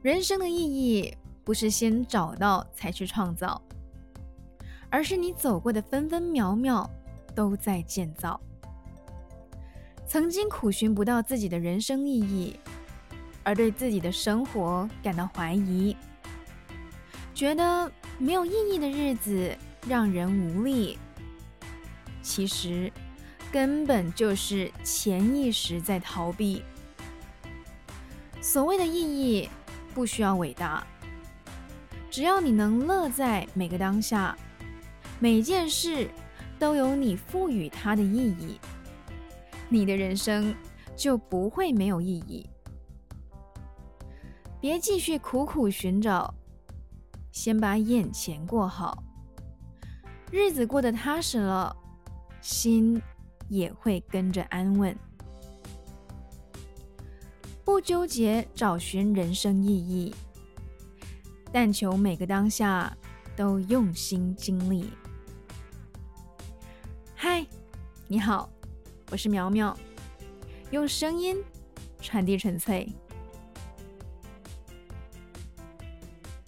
人生的意义不是先找到才去创造，而是你走过的分分秒秒都在建造。曾经苦寻不到自己的人生意义，而对自己的生活感到怀疑，觉得没有意义的日子让人无力。其实，根本就是潜意识在逃避。所谓的意义，不需要伟大，只要你能乐在每个当下，每件事都有你赋予它的意义。你的人生就不会没有意义。别继续苦苦寻找，先把眼前过好，日子过得踏实了，心也会跟着安稳。不纠结找寻人生意义，但求每个当下都用心经历。嗨，你好。我是苗苗，用声音传递纯粹。